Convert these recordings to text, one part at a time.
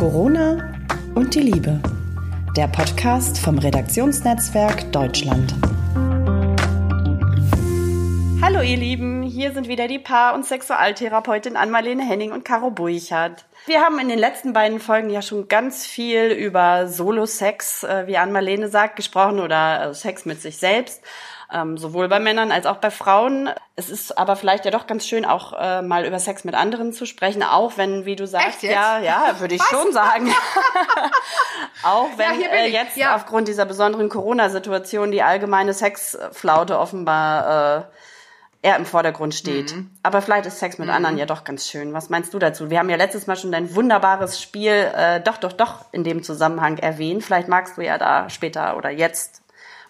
Corona und die Liebe. Der Podcast vom Redaktionsnetzwerk Deutschland. Hallo ihr Lieben, hier sind wieder die Paar- und Sexualtherapeutin Ann-Marlene Henning und Caro Buichert. Wir haben in den letzten beiden Folgen ja schon ganz viel über Solo-Sex, äh, wie Ann-Marlene sagt, gesprochen oder äh, Sex mit sich selbst ähm, sowohl bei Männern als auch bei Frauen. Es ist aber vielleicht ja doch ganz schön, auch äh, mal über Sex mit anderen zu sprechen, auch wenn, wie du sagst, ja, ja, würde ich Was? schon sagen. auch wenn ja, äh, jetzt ja. aufgrund dieser besonderen Corona-Situation die allgemeine Sexflaute offenbar äh, eher im Vordergrund steht. Mhm. Aber vielleicht ist Sex mit mhm. anderen ja doch ganz schön. Was meinst du dazu? Wir haben ja letztes Mal schon dein wunderbares Spiel äh, doch, doch, doch in dem Zusammenhang erwähnt. Vielleicht magst du ja da später oder jetzt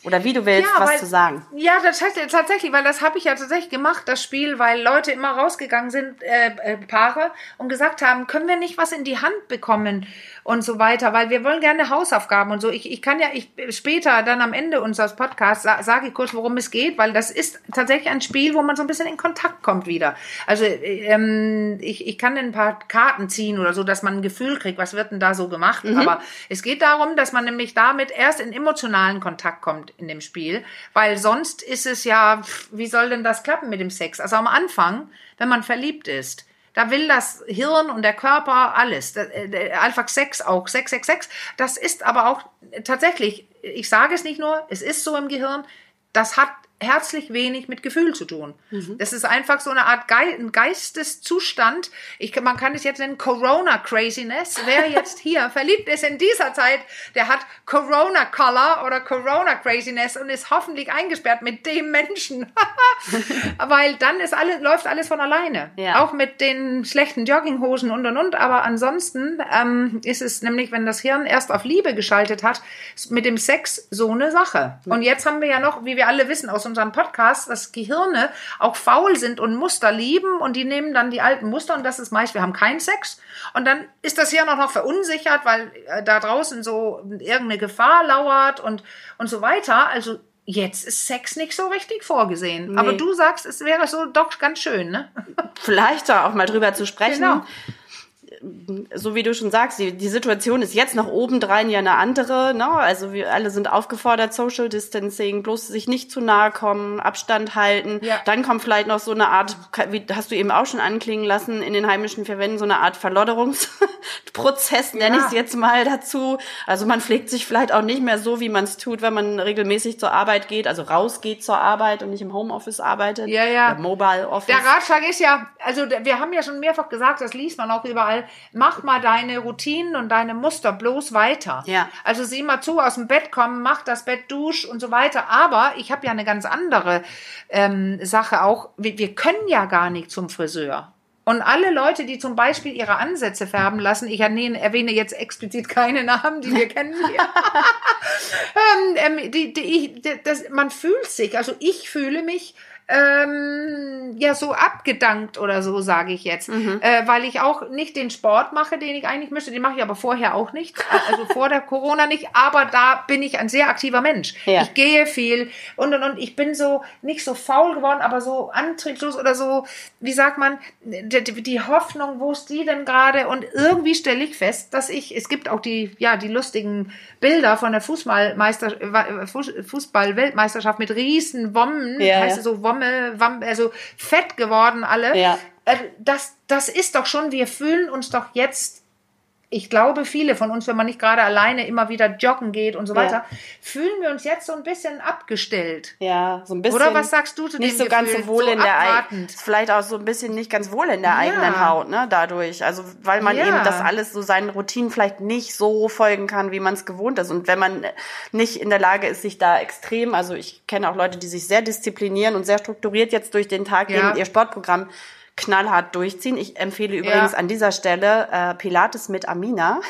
oder wie du willst, ja, was weil, zu sagen. Ja, das heißt tatsächlich, weil das habe ich ja tatsächlich gemacht, das Spiel, weil Leute immer rausgegangen sind, äh, äh, Paare, und gesagt haben, können wir nicht was in die Hand bekommen und so weiter, weil wir wollen gerne Hausaufgaben und so. Ich, ich kann ja ich später dann am Ende unseres Podcasts sa sage ich kurz, worum es geht, weil das ist tatsächlich ein Spiel, wo man so ein bisschen in Kontakt kommt wieder. Also ähm, ich, ich kann ein paar Karten ziehen oder so, dass man ein Gefühl kriegt, was wird denn da so gemacht. Mhm. Aber es geht darum, dass man nämlich damit erst in emotionalen Kontakt kommt in dem Spiel, weil sonst ist es ja, wie soll denn das klappen mit dem Sex? Also am Anfang, wenn man verliebt ist, da will das Hirn und der Körper alles. Äh, Alpha 6 auch, 666. Das ist aber auch tatsächlich, ich sage es nicht nur, es ist so im Gehirn, das hat herzlich wenig mit Gefühl zu tun. Mhm. Das ist einfach so eine Art Ge ein Geisteszustand. Ich, man kann es jetzt nennen Corona Craziness. Wer jetzt hier verliebt ist in dieser Zeit, der hat Corona Color oder Corona Craziness und ist hoffentlich eingesperrt mit dem Menschen. Weil dann ist alles, läuft alles von alleine. Ja. Auch mit den schlechten Jogginghosen und und und. Aber ansonsten ähm, ist es nämlich, wenn das Hirn erst auf Liebe geschaltet hat, mit dem Sex so eine Sache. Mhm. Und jetzt haben wir ja noch, wie wir alle wissen aus unserem Podcast, dass Gehirne auch faul sind und Muster lieben und die nehmen dann die alten Muster und das ist meist, wir haben keinen Sex und dann ist das Hirn auch noch verunsichert, weil äh, da draußen so irgendeine Gefahr lauert und, und so weiter. Also jetzt ist Sex nicht so richtig vorgesehen. Nee. Aber du sagst, es wäre so doch ganz schön, ne? Vielleicht da auch mal drüber zu sprechen. Genau so wie du schon sagst, die, die Situation ist jetzt noch obendrein ja eine andere. Ne? Also wir alle sind aufgefordert, Social Distancing, bloß sich nicht zu nahe kommen, Abstand halten. Ja. Dann kommt vielleicht noch so eine Art, wie hast du eben auch schon anklingen lassen, in den heimischen Verwänden so eine Art Verlodderungsprozess, nenne ja. ich es jetzt mal dazu. Also man pflegt sich vielleicht auch nicht mehr so, wie man es tut, wenn man regelmäßig zur Arbeit geht, also rausgeht zur Arbeit und nicht im Homeoffice arbeitet. Ja, ja. Mobile Office. Der Ratschlag ist ja, also wir haben ja schon mehrfach gesagt, das liest man auch überall, mach mal deine Routinen und deine Muster bloß weiter. Ja. Also sieh mal zu, aus dem Bett kommen, mach das Bett, dusch und so weiter. Aber ich habe ja eine ganz andere ähm, Sache auch. Wir, wir können ja gar nicht zum Friseur. Und alle Leute, die zum Beispiel ihre Ansätze färben lassen, ich erwähne jetzt explizit keine Namen, die wir kennen hier, ähm, ähm, die, die, die, das, man fühlt sich, also ich fühle mich ähm, ja so abgedankt oder so, sage ich jetzt. Mhm. Äh, weil ich auch nicht den Sport mache, den ich eigentlich möchte. Den mache ich aber vorher auch nicht. Also vor der Corona nicht. Aber da bin ich ein sehr aktiver Mensch. Ja. Ich gehe viel und und und. Ich bin so nicht so faul geworden, aber so antriebslos oder so, wie sagt man, die, die Hoffnung, wo ist die denn gerade? Und irgendwie stelle ich fest, dass ich, es gibt auch die, ja, die lustigen Bilder von der Fußballmeister, Fußball-Weltmeisterschaft mit riesen Wommen, ja, heißt ja. so Wommen Wamme, also fett geworden alle. Ja. Äh, das, das ist doch schon, wir fühlen uns doch jetzt ich glaube, viele von uns, wenn man nicht gerade alleine immer wieder joggen geht und so weiter, ja. fühlen wir uns jetzt so ein bisschen abgestellt. Ja, so ein bisschen. Oder was sagst du zu Nicht so Gefühl? ganz so wohl so in der eigenen, vielleicht auch so ein bisschen nicht ganz wohl in der ja. eigenen Haut, ne, dadurch. Also, weil man ja. eben das alles so seinen Routinen vielleicht nicht so folgen kann, wie man es gewohnt ist. Und wenn man nicht in der Lage ist, sich da extrem, also ich kenne auch Leute, die sich sehr disziplinieren und sehr strukturiert jetzt durch den Tag gehen, ihr Sportprogramm knallhart durchziehen. Ich empfehle übrigens ja. an dieser Stelle äh, Pilates mit Amina.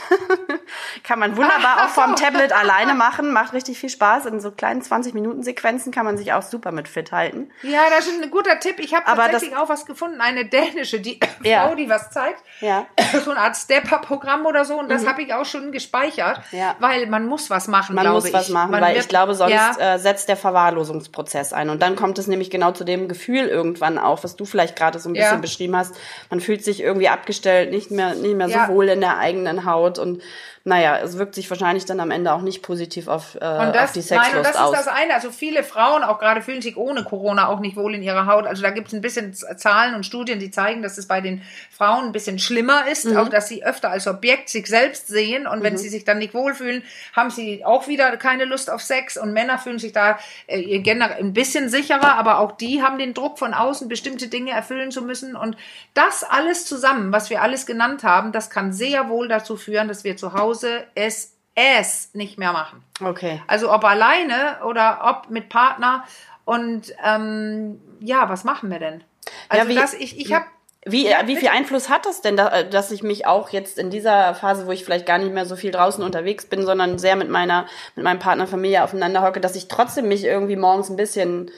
kann man wunderbar auch vom Tablet alleine machen. Macht richtig viel Spaß. In so kleinen 20-Minuten-Sequenzen kann man sich auch super mit fit halten. Ja, das ist ein guter Tipp. Ich habe tatsächlich auch was gefunden. Eine dänische die ja. Frau, die was zeigt. Ja. So eine Art Step-Up-Programm oder so. Und das mhm. habe ich auch schon gespeichert. Ja. Weil man muss was machen, Man muss was machen, man weil ich glaube, sonst ja. äh, setzt der Verwahrlosungsprozess ein. Und dann kommt es nämlich genau zu dem Gefühl irgendwann auch, was du vielleicht gerade so ein bisschen du beschrieben hast. Man fühlt sich irgendwie abgestellt, nicht mehr, nicht mehr Ja. so wohl in der eigenen Haut und naja, es wirkt sich wahrscheinlich dann am Ende auch nicht positiv auf, äh, das, auf die nein, Sexlust und das aus. ist das eine. Also viele Frauen auch gerade fühlen sich ohne Corona auch nicht wohl in ihrer Haut. Also da gibt es ein bisschen Zahlen und Studien, die zeigen, dass es bei den Frauen ein bisschen schlimmer ist, Mhm. auch dass sie öfter als Objekt sich selbst sehen und wenn sie sich dann nicht wohlfühlen, haben sie auch wieder keine Lust auf Sex und Männer fühlen sich da äh, generell ein bisschen sicherer, aber auch die haben den Druck von außen, bestimmte Dinge erfüllen zu müssen und das alles zusammen, was wir alles genannt haben, das kann sehr wohl dazu führen, dass wir zu Hause es es nicht mehr machen. okay. Also ob alleine oder ob mit Partner. Und ähm, ja, was machen wir denn? Also wie- das, ich, ich habe Wie, Ja, wie viel Einfluss hat das denn, da, dass ich mich auch jetzt in dieser Phase, wo ich vielleicht gar nicht mehr so viel draußen unterwegs bin, sondern sehr mit meiner, mit meinem Partner, Familie aufeinander hocke, dass ich trotzdem mich irgendwie morgens ein bisschen,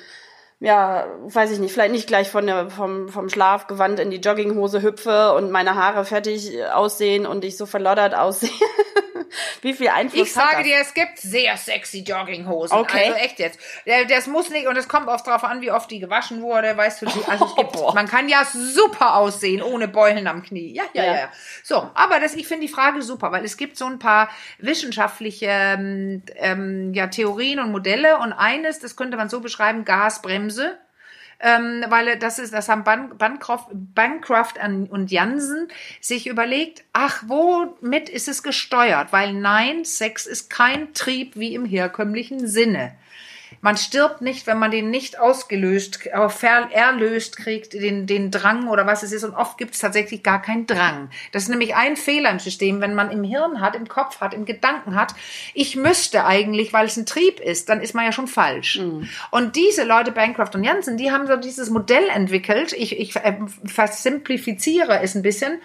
ja, weiß ich nicht, vielleicht nicht gleich von der, vom, vom Schlafgewand in die Jogginghose hüpfe und meine Haare fertig aussehen und ich so verloddert aussehe. wie viel Einfluss Ich hat sage das? dir, es gibt sehr sexy Jogginghosen. Okay. Also echt jetzt. Das muss nicht, und es kommt oft drauf an, wie oft die gewaschen wurde, weißt du, die, also es gibt, Boah. man kann ja super aussehen, ohne Beulen am Knie. Ja, ja, Ja. ja. ja. So, aber das, ich finde die Frage super, weil es gibt so ein paar wissenschaftliche ähm, ähm, ja, Theorien und Modelle und eines, das könnte man so beschreiben, Gasbremse. Ähm, weil das ist, das haben Ban Bancroft, Bancroft an- und Jansen sich überlegt, ach, womit ist es gesteuert? Weil nein, Sex ist kein Trieb wie im herkömmlichen Sinne. Man stirbt nicht, wenn man den nicht ausgelöst, erlöst kriegt, den, den Drang oder was es ist. Und oft gibt es tatsächlich gar keinen Drang. Das ist nämlich ein Fehler im System, wenn man im Hirn hat, im Kopf hat, im Gedanken hat, ich müsste eigentlich, weil es ein Trieb ist, dann ist man ja schon falsch. Und diese Leute, Bancroft und Janssen, die haben so dieses Modell entwickelt. Ich, ich äh, versimplifiziere es ein bisschen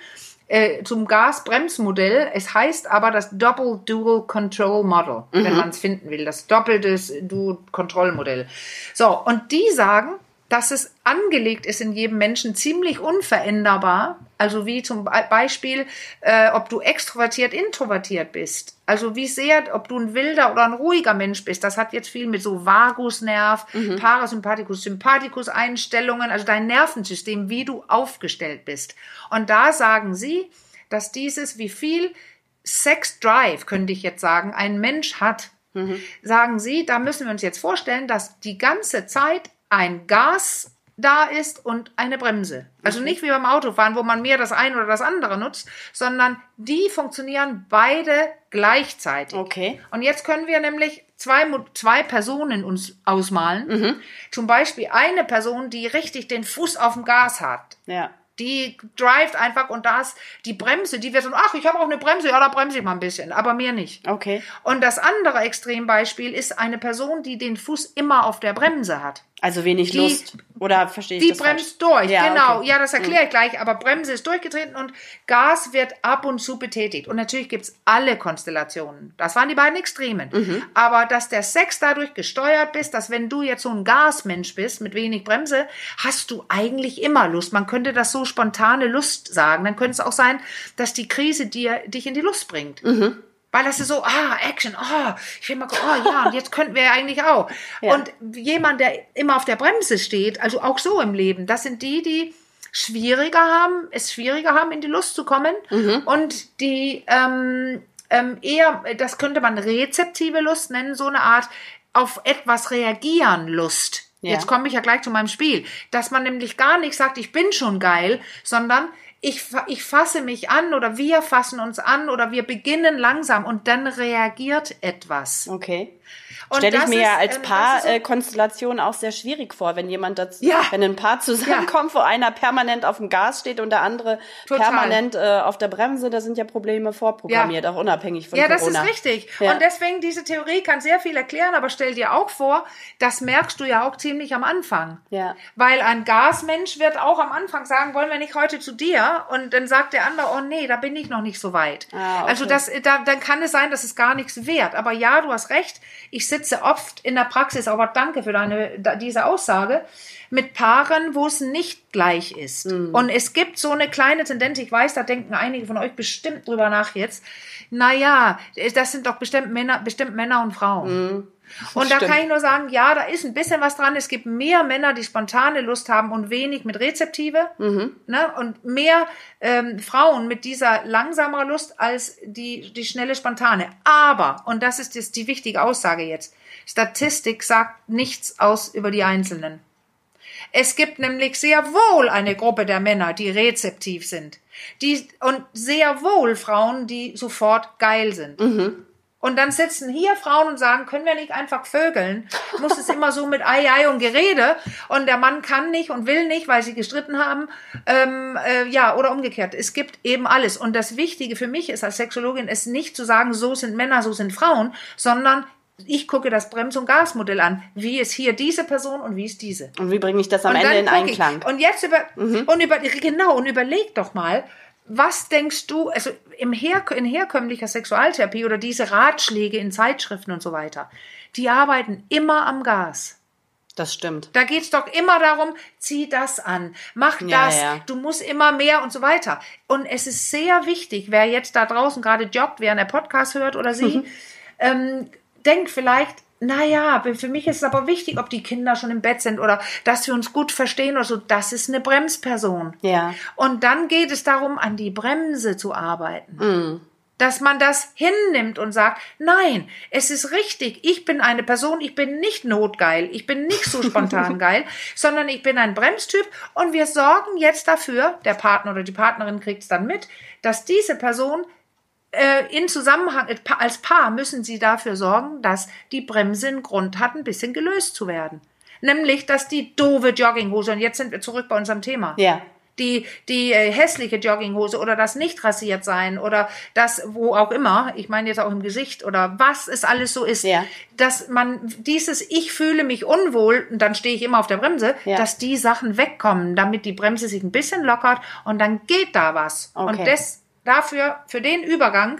äh, zum Gasbremsmodell. Es heißt aber das Double Dual Control Model, wenn man es finden will. Das doppeltes Dual Control Modell. So, und die sagen, dass es angelegt ist in jedem Menschen ziemlich unveränderbar. Also wie zum Be- Beispiel, äh, ob du extrovertiert, introvertiert bist. Also wie sehr, ob du ein wilder oder ein ruhiger Mensch bist. Das hat jetzt viel mit so Vagusnerv, Parasympathikus, Sympathikus Einstellungen, also dein Nervensystem, wie du aufgestellt bist. Und da sagen sie, dass dieses, wie viel Sex Drive, könnte ich jetzt sagen, ein Mensch hat, sagen sie, da müssen wir uns jetzt vorstellen, dass die ganze Zeit ein Gas da ist und eine Bremse. Also nicht wie beim Autofahren, wo man mehr das eine oder das andere nutzt, sondern die funktionieren beide gleichzeitig. Okay. Und jetzt können wir nämlich zwei, zwei Personen uns ausmalen. Mhm. Zum Beispiel eine Person, die richtig den Fuß auf dem Gas hat. Ja. Die drivet einfach und das, die Bremse, die wird so, ach, ich habe auch eine Bremse, ja, da bremse ich mal ein bisschen, aber mehr nicht. Okay. Und das andere Extrembeispiel ist eine Person, die den Fuß immer auf der Bremse hat. Also wenig Die- Lust. Oder verstehe ich Die das falsch? bremst durch, Ja, genau. okay. Ja, das erkläre ich gleich. Aber Bremse ist durchgetreten und Gas wird ab und zu betätigt. Und natürlich gibt's alle Konstellationen. Das waren die beiden Extremen. Mhm. Aber dass der Sex dadurch gesteuert bist, dass wenn du jetzt so ein Gasmensch bist mit wenig Bremse, hast du eigentlich immer Lust. Man könnte das so spontane Lust sagen. Dann könnte es auch sein, dass die Krise dir, dich in die Lust bringt. Mhm. Weil das ist so, ah, Action, oh, ich will mal, gucken, oh ja, und jetzt könnten wir ja eigentlich auch. Ja. Und jemand, der immer auf der Bremse steht, also auch so im Leben, das sind die, die schwieriger haben, es schwieriger haben, in die Lust zu kommen und die ähm, ähm, eher, das könnte man rezeptive Lust nennen, so eine Art auf etwas reagieren Lust. Ja. Jetzt komme ich ja gleich zu meinem Spiel, dass man nämlich gar nicht sagt, ich bin schon geil, sondern ich, ich fasse mich an oder wir fassen uns an oder wir beginnen langsam und dann reagiert etwas. Okay. Stelle ich das mir ja als ähm, das Paar-Konstellation auch sehr schwierig vor, wenn jemand dazu, Ja. wenn ein Paar zusammenkommt, wo einer permanent auf dem Gas steht und der andere Total. permanent äh, auf der Bremse, da sind ja Probleme vorprogrammiert, auch unabhängig von Ja, das Corona. ist richtig. Ja. Und deswegen, diese Theorie kann sehr viel erklären, aber stell dir auch vor, das merkst du ja auch ziemlich am Anfang. Ja. Weil ein Gasmensch wird auch am Anfang sagen, wollen wir nicht heute zu dir? Und dann sagt der andere, oh nee, da bin ich noch nicht so weit. Ah, okay. Also das, da, dann kann es sein, dass es gar nichts wert. Aber ja, du hast recht. Ich sitze oft in der Praxis, aber danke für deine, diese Aussage. Mit Paaren, wo es nicht gleich ist. Und es gibt so eine kleine Tendenz, ich weiß, da denken einige von euch bestimmt drüber nach jetzt. Naja, das sind doch bestimmt Männer, bestimmt Männer und Frauen. Und da Stimmt. kann ich nur sagen, ja, da ist ein bisschen was dran. Es gibt mehr Männer, die spontane Lust haben und wenig mit Rezeptive. Ne? Und mehr ähm, Frauen mit dieser langsameren Lust als die, die schnelle spontane. Aber, und das ist jetzt die wichtige Aussage jetzt, Statistik sagt nichts aus über die Einzelnen. Es gibt nämlich sehr wohl eine Gruppe der Männer, die rezeptiv sind. Die, und sehr wohl Frauen, die sofort geil sind. Und dann sitzen hier Frauen und sagen, können wir nicht einfach vögeln? Muss es immer so mit Ei, Ei und Gerede und der Mann kann nicht und will nicht, weil sie gestritten haben. Ähm, äh, ja, oder umgekehrt. Es gibt eben alles. Und das Wichtige für mich ist als Sexologin, es nicht zu sagen, so sind Männer, so sind Frauen, sondern ich gucke das Brems- und Gasmodell an. Wie ist hier diese Person und wie ist diese? Und wie bringe ich das am Und Ende in guck ich. Einklang? Und jetzt über, und über, genau, und überleg doch mal, was denkst du, also im Her in herkömmlicher Sexualtherapie oder diese Ratschläge in Zeitschriften und so weiter, die arbeiten immer am Gas. Das stimmt. Da geht's doch immer darum, zieh das an, mach Ja, das, ja. du musst immer mehr und so weiter. Und es ist sehr wichtig, wer jetzt da draußen gerade joggt, wer einen Podcast hört oder sie, ähm, denkt vielleicht, naja, für mich ist es aber wichtig, ob die Kinder schon im Bett sind oder dass wir uns gut verstehen oder so. Das ist eine Bremsperson. Ja. Und dann geht es darum, an die Bremse zu arbeiten. Mm. Dass man das hinnimmt und sagt, nein, es ist richtig, ich bin eine Person, ich bin nicht notgeil, ich bin nicht so spontan geil, sondern ich bin ein Bremstyp und wir sorgen jetzt dafür, der Partner oder die Partnerin kriegt es dann mit, dass diese Person äh, in Zusammenhang, äh, als Paar müssen sie dafür sorgen, dass die Bremse einen Grund hat, ein bisschen gelöst zu werden. Nämlich, dass die doofe Jogginghose, und jetzt sind wir zurück bei unserem Thema Ja. die, die äh, hässliche Jogginghose oder das nicht rasiert sein oder das, wo auch immer, ich meine jetzt auch im Gesicht oder was es alles so ist, Ja. dass man dieses Ich fühle mich unwohl und dann stehe ich immer auf der Bremse, Ja. dass die Sachen wegkommen, damit die Bremse sich ein bisschen lockert und dann geht da was. Okay. Und das dafür, für den Übergang,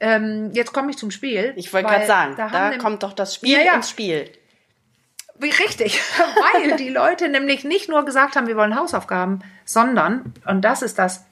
ähm, jetzt komme ich zum Spiel. Ich wollte gerade sagen, da, da, nämlich- kommt doch das Spiel Ja, ja. ins Spiel. wie richtig, weil die Leute nämlich nicht nur gesagt haben, wir wollen Hausaufgaben, sondern, und das ist das,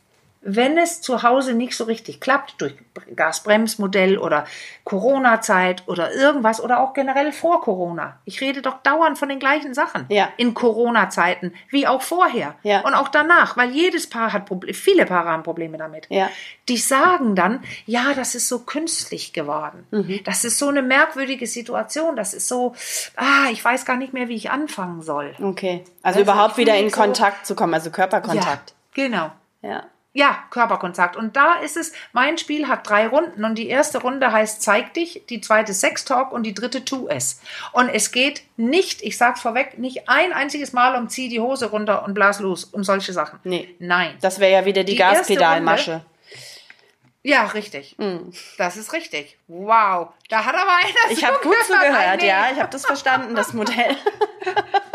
wenn es zu Hause nicht so richtig klappt, durch Gasbremsmodell oder Corona-Zeit oder irgendwas oder auch generell vor Corona. Ich rede doch dauernd von den gleichen Sachen. Ja. In Corona-Zeiten, wie auch vorher. Ja. Und auch danach, weil jedes Paar hat Probleme, viele Paare haben Probleme damit. Ja. Die sagen dann, ja, das ist so künstlich geworden. Mhm. Das ist so eine merkwürdige Situation. Das ist so, ah, ich weiß gar nicht mehr, wie ich anfangen soll. Okay. Also Also überhaupt wieder in so- Kontakt zu kommen, also Körperkontakt. Genau. Ja. Ja, Körperkontakt. Und da ist es, mein Spiel hat drei Runden und die erste Runde heißt Zeig dich, die zweite Sex Talk und die dritte Tu es. Und es geht nicht, ich sag's vorweg, nicht ein einziges Mal um zieh die Hose runter und blas los, um solche Sachen. Nee. Nein. Das wäre ja wieder die, Die Gaspedalmasche. Ja, richtig. Das ist richtig. Wow. Da hat aber einer Ich habe gut zugehört, ja. Ich habe das verstanden, das Modell.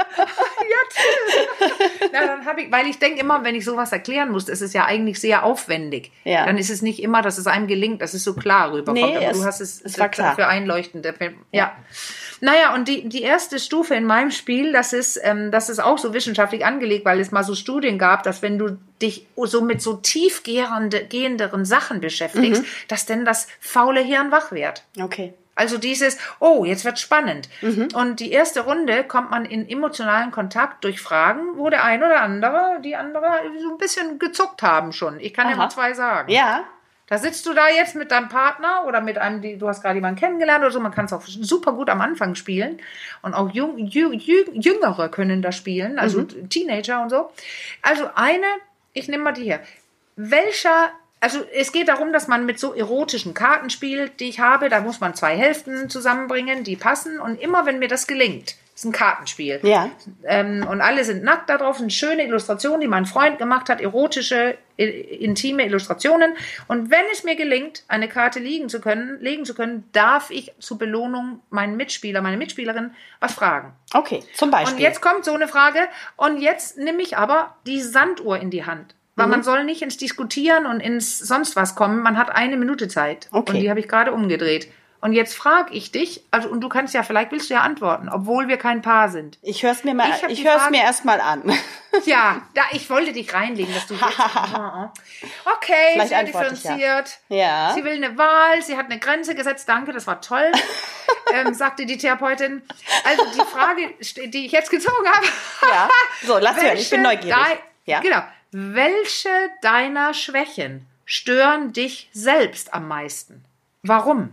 Na, dann habe ich, weil ich denke immer, wenn ich sowas erklären muss, ist es ja eigentlich sehr aufwendig. Ja. Dann ist es nicht immer, dass es einem gelingt, dass es so klar rüberkommt. Nee, aber es- du hast es, es war klar. für einleuchtend. Ja. Naja, und die, die erste Stufe in meinem Spiel, das ist, ähm, das ist auch so wissenschaftlich angelegt, weil es mal so Studien gab, dass wenn du dich so mit so tiefgehende, gehenderen Sachen beschäftigst, dass denn das faule Hirn wach wird. Okay. Also dieses, oh, jetzt wird spannend. Und die erste Runde kommt man in emotionalen Kontakt durch Fragen, wo der ein oder andere, die andere so ein bisschen gezuckt haben schon. Ich kann ja Aha. mal zwei sagen. Ja. Da sitzt du da jetzt mit deinem Partner oder mit einem, die, du hast gerade jemanden kennengelernt oder so. Man kann es auch super gut am Anfang spielen. Und auch jung, jü, jü, Jüngere können das spielen, also Teenager und so. Also eine, ich nehme mal die hier. Welcher, also es geht darum, dass man mit so erotischen Karten spielt, die ich habe. Da muss man zwei Hälften zusammenbringen, die passen. Und immer wenn mir das gelingt, ist ein Kartenspiel. Ja. Ähm, und alle sind nackt da drauf. Eine schöne Illustration, die mein Freund gemacht hat. Erotische, intime Illustrationen. Und wenn es mir gelingt, eine Karte liegen zu können, legen zu können, darf ich zur Belohnung meinen Mitspieler, meine Mitspielerin was fragen. Okay. Zum Beispiel. Und jetzt kommt so eine Frage. Und jetzt nehme ich aber die Sanduhr in die Hand. Weil Mhm. man soll nicht ins Diskutieren und ins sonst was kommen. Man hat eine Minute Zeit. Okay. Und die habe ich gerade umgedreht. Und jetzt frage ich dich, also und du kannst ja, vielleicht willst du ja antworten, obwohl wir kein Paar sind. Ich hör's mir mal, Ich ich, hör's Frage- mir erstmal an. Ja, da, ich wollte dich reinlegen, dass du jetzt, Okay, Vielleicht sehr ich ja. differenziert. Ja. Sie will eine Wahl, sie hat eine Grenze gesetzt. Danke, das war toll, ähm, sagte die Therapeutin. Also die Frage, die ich jetzt gezogen habe. Ja. So, lass hören, ich bin neugierig. dei- Ja. Genau. Welche deiner Schwächen stören dich selbst am meisten? Warum?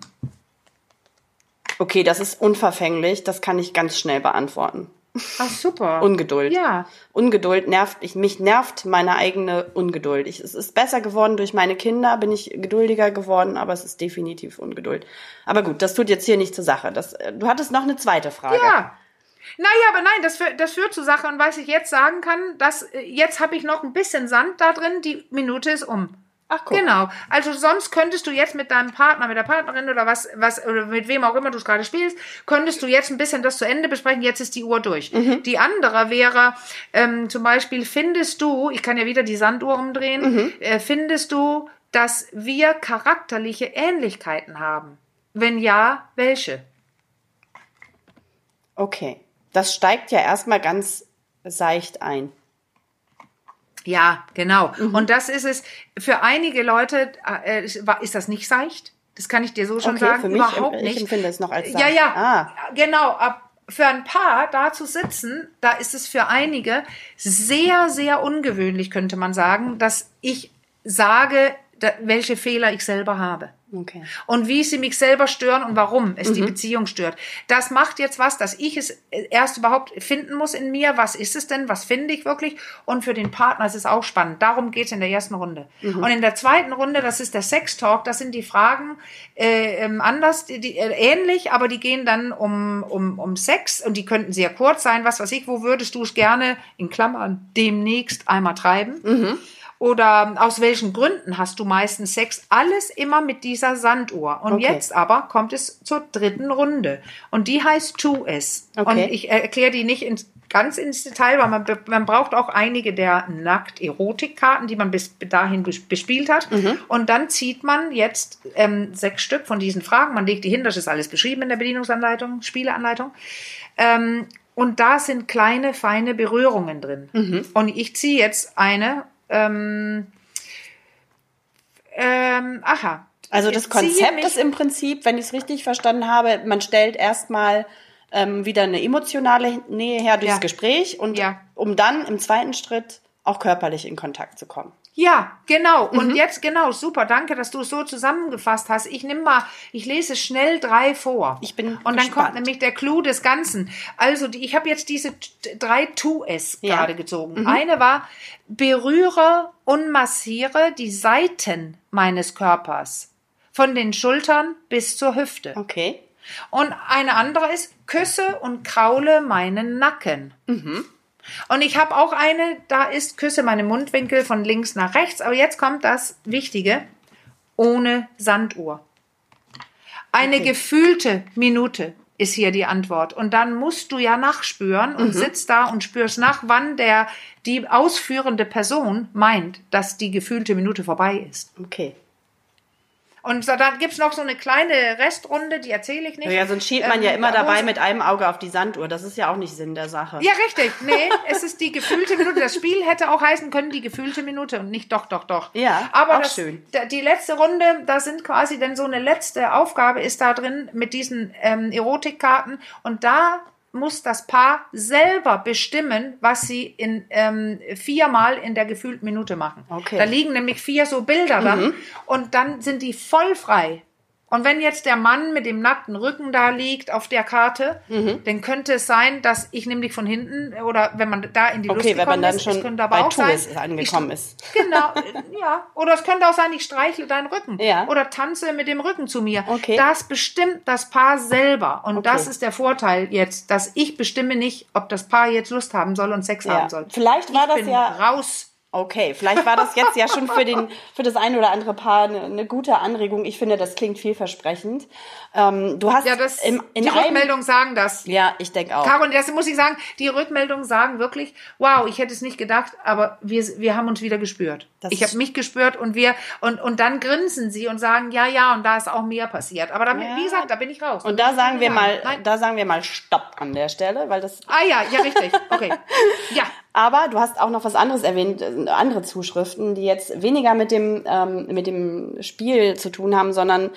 Okay, das ist unverfänglich, das kann ich ganz schnell beantworten. Ach, super. Ungeduld. Ja. Ungeduld nervt, ich, mich nervt meine eigene Ungeduld. Ich, es ist besser geworden durch meine Kinder, bin ich geduldiger geworden, aber es ist definitiv Ungeduld. Aber gut, das tut jetzt hier nicht zur Sache. Das, äh, du hattest noch eine zweite Frage. Ja. Naja, aber nein, das, führt- das führt zur Sache. Und was ich jetzt sagen kann, dass äh, jetzt habe ich noch ein bisschen Sand da drin, die Minute ist um. Ach, guck. Genau. Also sonst könntest du jetzt mit deinem Partner, mit der Partnerin oder was, was, oder mit wem auch immer du es gerade spielst, könntest du jetzt ein bisschen das zu Ende besprechen. Jetzt ist die Uhr durch. Mhm. Die andere wäre ähm, zum Beispiel, findest du, ich kann ja wieder die Sanduhr umdrehen, Mhm. äh, findest du, dass wir charakterliche Ähnlichkeiten haben? Wenn ja, welche? Okay. Das steigt ja erstmal ganz seicht ein. Ja, genau. Mhm. Und das ist es. Für einige Leute äh, ist ist das nicht seicht. Das kann ich dir so schon Okay, sagen. für mich, Überhaupt ich nicht. empfinde es noch als Ja, seicht. ja. Ah. Genau. Ab, für ein Paar da zu sitzen, da ist es für einige sehr, sehr ungewöhnlich, könnte man sagen, dass ich sage, da, welche Fehler ich selber habe. Okay. Und wie sie mich selber stören und warum es Mhm. die Beziehung stört. Das macht jetzt was, dass ich es erst überhaupt finden muss in mir. Was ist es denn? Was finde ich wirklich? Und für den Partner ist es auch spannend. Darum geht es in der ersten Runde. Mhm. Und in der zweiten Runde, das ist der Sex Talk, das sind die Fragen äh, ähm, anders, die, die, äh, ähnlich, aber die gehen dann um, um, um Sex und die könnten sehr kurz sein. Was weiß ich, wo würdest du es gerne, in Klammern, demnächst einmal treiben? Mhm. Oder aus welchen Gründen hast du meistens Sex? Alles immer mit dieser Sanduhr. Und Okay. jetzt aber kommt es zur dritten Runde. Und die heißt Tu es. Okay. Und ich erkläre die nicht ins, ganz ins Detail, weil man, man braucht auch einige der Nackt-Erotik-Karten, die man bis dahin bes- bespielt hat. Mhm. Und dann zieht man jetzt ähm, sechs Stück von diesen Fragen. Man legt die hin, das ist alles beschrieben in der Bedienungsanleitung, Spieleanleitung. Ähm, und da sind kleine, feine Berührungen drin. Mhm. Und ich ziehe jetzt eine. Ähm, ähm, aha. Also das Konzept ist im Prinzip, wenn ich es richtig verstanden habe, man stellt erstmal ähm, wieder eine emotionale Nähe her durchs Ja. Gespräch und Ja. um dann im zweiten Schritt auch körperlich in Kontakt zu kommen. Ja, genau. Mhm. Und jetzt, genau, super. Danke, dass du es so zusammengefasst hast. Ich nehme mal, ich lese schnell drei vor. Ich bin Und dann gespannt. kommt nämlich der Clou des Ganzen. Also, die, ich habe jetzt diese drei Tu-Es Ja. Mhm. gerade gezogen. Eine war, berühre und massiere die Seiten meines Körpers. Von den Schultern bis zur Hüfte. Okay. Und eine andere ist, küsse und kraule meinen Nacken. Und ich habe auch eine, da ist, küsse meine Mundwinkel von links nach rechts. Aber jetzt kommt das Wichtige, ohne Sanduhr. Eine Okay. gefühlte Minute ist hier die Antwort. Und dann musst du ja nachspüren und sitzt da und spürst nach, wann der, die ausführende Person meint, dass die gefühlte Minute vorbei ist. Okay. Und so, dann gibt's noch so eine kleine Restrunde, die erzähle ich nicht. Ja, sonst schielt man Ähm, ja immer da dabei mit einem Auge auf die Sanduhr. Das ist ja auch nicht Sinn der Sache. Ja, richtig. Nee, es ist die gefühlte Minute. Das Spiel hätte auch heißen können, die gefühlte Minute und nicht doch, doch, doch. Ja, aber auch das, schön. Die letzte Runde, da sind quasi dann so eine letzte Aufgabe ist da drin mit diesen ähm, Erotikkarten und da muss das Paar selber bestimmen, was sie in ähm, viermal in der gefühlten Minute machen. Okay. Mhm. Da liegen nämlich vier so Bilder dann und dann sind die voll frei. Und wenn jetzt der Mann mit dem nackten Rücken da liegt auf der Karte, Mhm. dann könnte es sein, dass ich nämlich von hinten oder wenn man da in die Lust Okay, wenn gekommen man dann ist, schon könnte aber bei auch sein, Tues angekommen ich, ist. Genau, ja. Oder es könnte auch sein, ich streichle deinen Rücken. Ja. Oder tanze mit dem Rücken zu mir. Okay. Das bestimmt das Paar selber. Und Okay. das ist der Vorteil jetzt, dass ich bestimme nicht, ob das Paar jetzt Lust haben soll und Sex Ja. haben soll. Vielleicht war ich das bin ja- raus. Okay, vielleicht war das jetzt ja schon für, den, für das eine oder andere Paar eine, eine gute Anregung. Ich finde, das klingt vielversprechend. Ähm, du hast Ja, das, im, in die Rückmeldungen sagen das. Ja, ich denke auch. Caro, das muss ich sagen, die Rückmeldungen sagen wirklich, wow, ich hätte es nicht gedacht, aber wir, wir haben uns wieder gespürt. Das ich habe mich gespürt und wir, und, und dann grinsen sie und sagen, ja, ja, und da ist auch mehr passiert. Aber damit, Ja. wie gesagt, da bin ich raus. Und da sagen wir mal, Nein. da sagen wir mal Stopp an der Stelle, weil das. Ah ja, ja, richtig. Okay. Ja. Aber du hast auch noch was anderes erwähnt, äh, andere Zuschriften, die jetzt weniger mit dem ähm, mit dem Spiel zu tun haben, sondern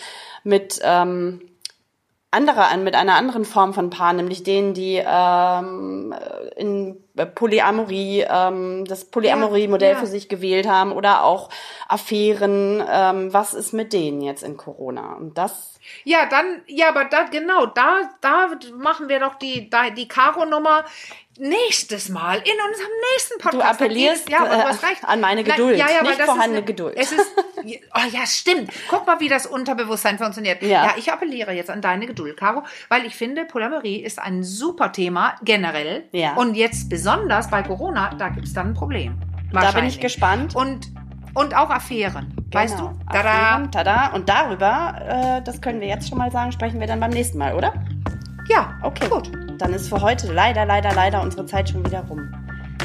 mit ähm, anderer, mit einer anderen Form von Paaren, nämlich denen, die ähm, in Polyamorie, ähm, das Polyamorie-Modell Ja, ja. für sich gewählt haben oder auch Affären. Ähm, was ist mit denen jetzt in Corona? Und das Ja, dann, ja, aber da, genau, da, da machen wir doch die, da, die Karo-Nummer nächstes Mal in unserem nächsten Podcast. Da appellierst, ja, du äh, recht. an meine Geduld, ja, ja, nicht vorhandene ist Geduld. Es ist, oh ja, stimmt. Guck mal, wie das Unterbewusstsein funktioniert. Ja. ja, ich appelliere jetzt an deine Geduld, Caro, weil ich finde, Polymerie ist ein super Thema generell. Ja. Und jetzt besonders bei Corona, da gibt's dann ein Problem. Da bin ich gespannt. Und, und auch Affären. Weißt du? Genau. Tada. Affären, Tada. Und darüber, äh, das können wir jetzt schon mal sagen, sprechen wir dann beim nächsten Mal, oder? Ja, Okay, gut. Dann ist für heute leider, leider, leider unsere Zeit schon wieder rum.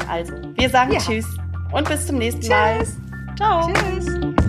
Also, wir sagen Ja. Tschüss und bis zum nächsten Mal. Tschüss. Ciao. Tschüss.